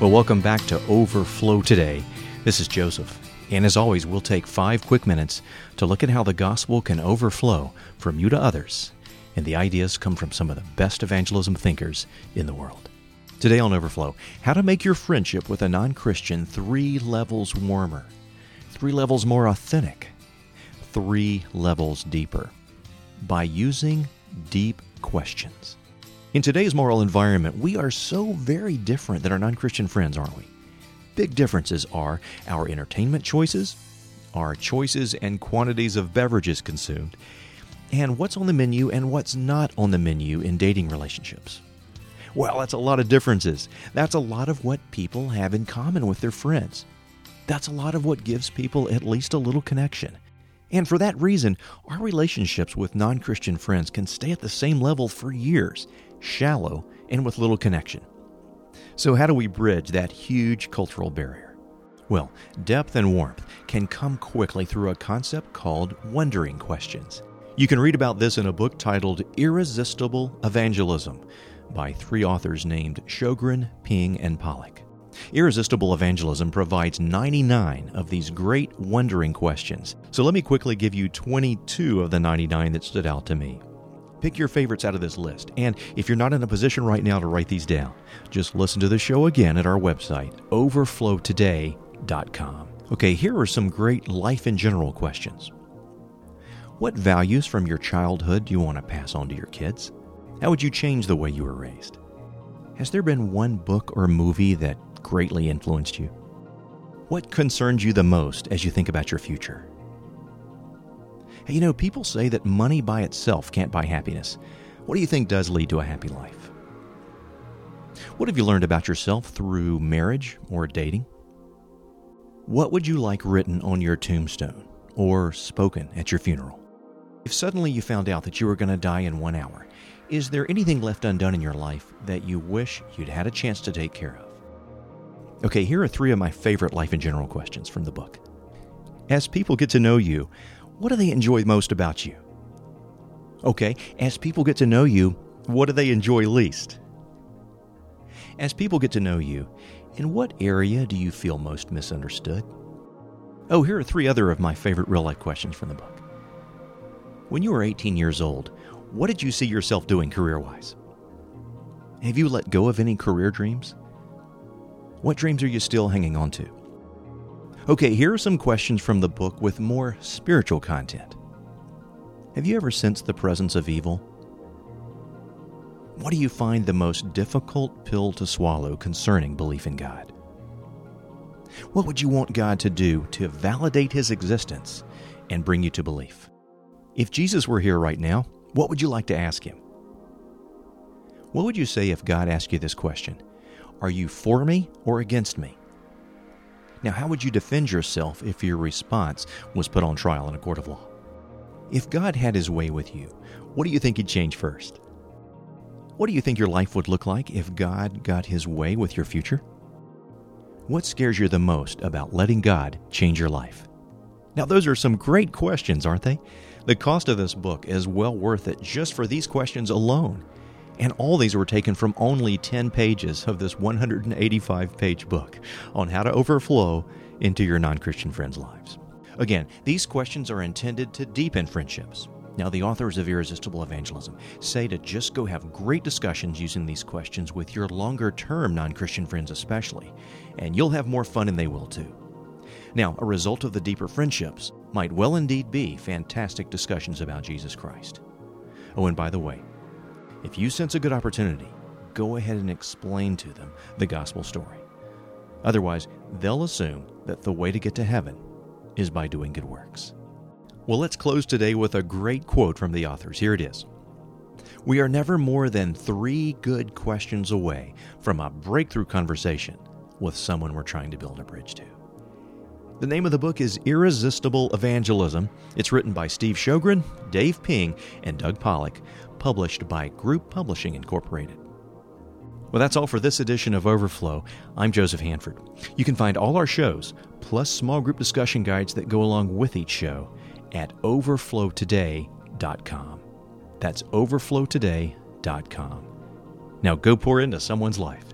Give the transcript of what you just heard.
Well, welcome back to Overflow Today. This is Joseph. And as always, we'll take five quick minutes to look at how the gospel can overflow from you to others. And the ideas come from some of the best evangelism thinkers in the world. Today on Overflow, how to make your friendship with a non Christian three levels warmer, three levels more authentic, three levels deeper by using deep questions. In today's moral environment, we are so very different than our non Christian friends, aren't we? Big differences are our entertainment choices, our choices and quantities of beverages consumed, and what's on the menu and what's not on the menu in dating relationships. Well, that's a lot of differences. That's a lot of what people have in common with their friends. That's a lot of what gives people at least a little connection. And for that reason, our relationships with non Christian friends can stay at the same level for years, shallow and with little connection. So, how do we bridge that huge cultural barrier? Well, depth and warmth can come quickly through a concept called wondering questions. You can read about this in a book titled Irresistible Evangelism by three authors named Sjogren, Ping, and Pollock. Irresistible Evangelism provides 99 of these great wondering questions. So let me quickly give you 22 of the 99 that stood out to me. Pick your favorites out of this list, and if you're not in a position right now to write these down, just listen to the show again at our website, overflowtoday.com. Okay, here are some great life in general questions. What values from your childhood do you want to pass on to your kids? How would you change the way you were raised? Has there been one book or movie that greatly influenced you? What concerns you the most as you think about your future? Hey, you know, people say that money by itself can't buy happiness. What do you think does lead to a happy life? What have you learned about yourself through marriage or dating? What would you like written on your tombstone or spoken at your funeral? If suddenly you found out that you were going to die in one hour, is there anything left undone in your life that you wish you'd had a chance to take care of? Okay, here are three of my favorite life in general questions from the book. As people get to know you, what do they enjoy most about you? Okay, as people get to know you, what do they enjoy least? As people get to know you, in what area do you feel most misunderstood? Oh, here are three other of my favorite real life questions from the book. When you were 18 years old, what did you see yourself doing career wise? Have you let go of any career dreams? What dreams are you still hanging on to? Okay, here are some questions from the book with more spiritual content. Have you ever sensed the presence of evil? What do you find the most difficult pill to swallow concerning belief in God? What would you want God to do to validate His existence and bring you to belief? If Jesus were here right now, what would you like to ask him? What would you say if God asked you this question? Are you for me or against me? Now, how would you defend yourself if your response was put on trial in a court of law? If God had his way with you, what do you think he'd change first? What do you think your life would look like if God got his way with your future? What scares you the most about letting God change your life? Now, those are some great questions, aren't they? The cost of this book is well worth it just for these questions alone. And all these were taken from only 10 pages of this 185 page book on how to overflow into your non Christian friends' lives. Again, these questions are intended to deepen friendships. Now, the authors of Irresistible Evangelism say to just go have great discussions using these questions with your longer term non Christian friends, especially, and you'll have more fun and they will too. Now, a result of the deeper friendships might well indeed be fantastic discussions about Jesus Christ. Oh, and by the way, if you sense a good opportunity, go ahead and explain to them the gospel story. Otherwise, they'll assume that the way to get to heaven is by doing good works. Well, let's close today with a great quote from the authors. Here it is We are never more than three good questions away from a breakthrough conversation with someone we're trying to build a bridge to. The name of the book is Irresistible Evangelism. It's written by Steve Sjogren, Dave Ping, and Doug Pollock, published by Group Publishing Incorporated. Well, that's all for this edition of Overflow. I'm Joseph Hanford. You can find all our shows, plus small group discussion guides that go along with each show, at overflowtoday.com. That's overflowtoday.com. Now go pour into someone's life.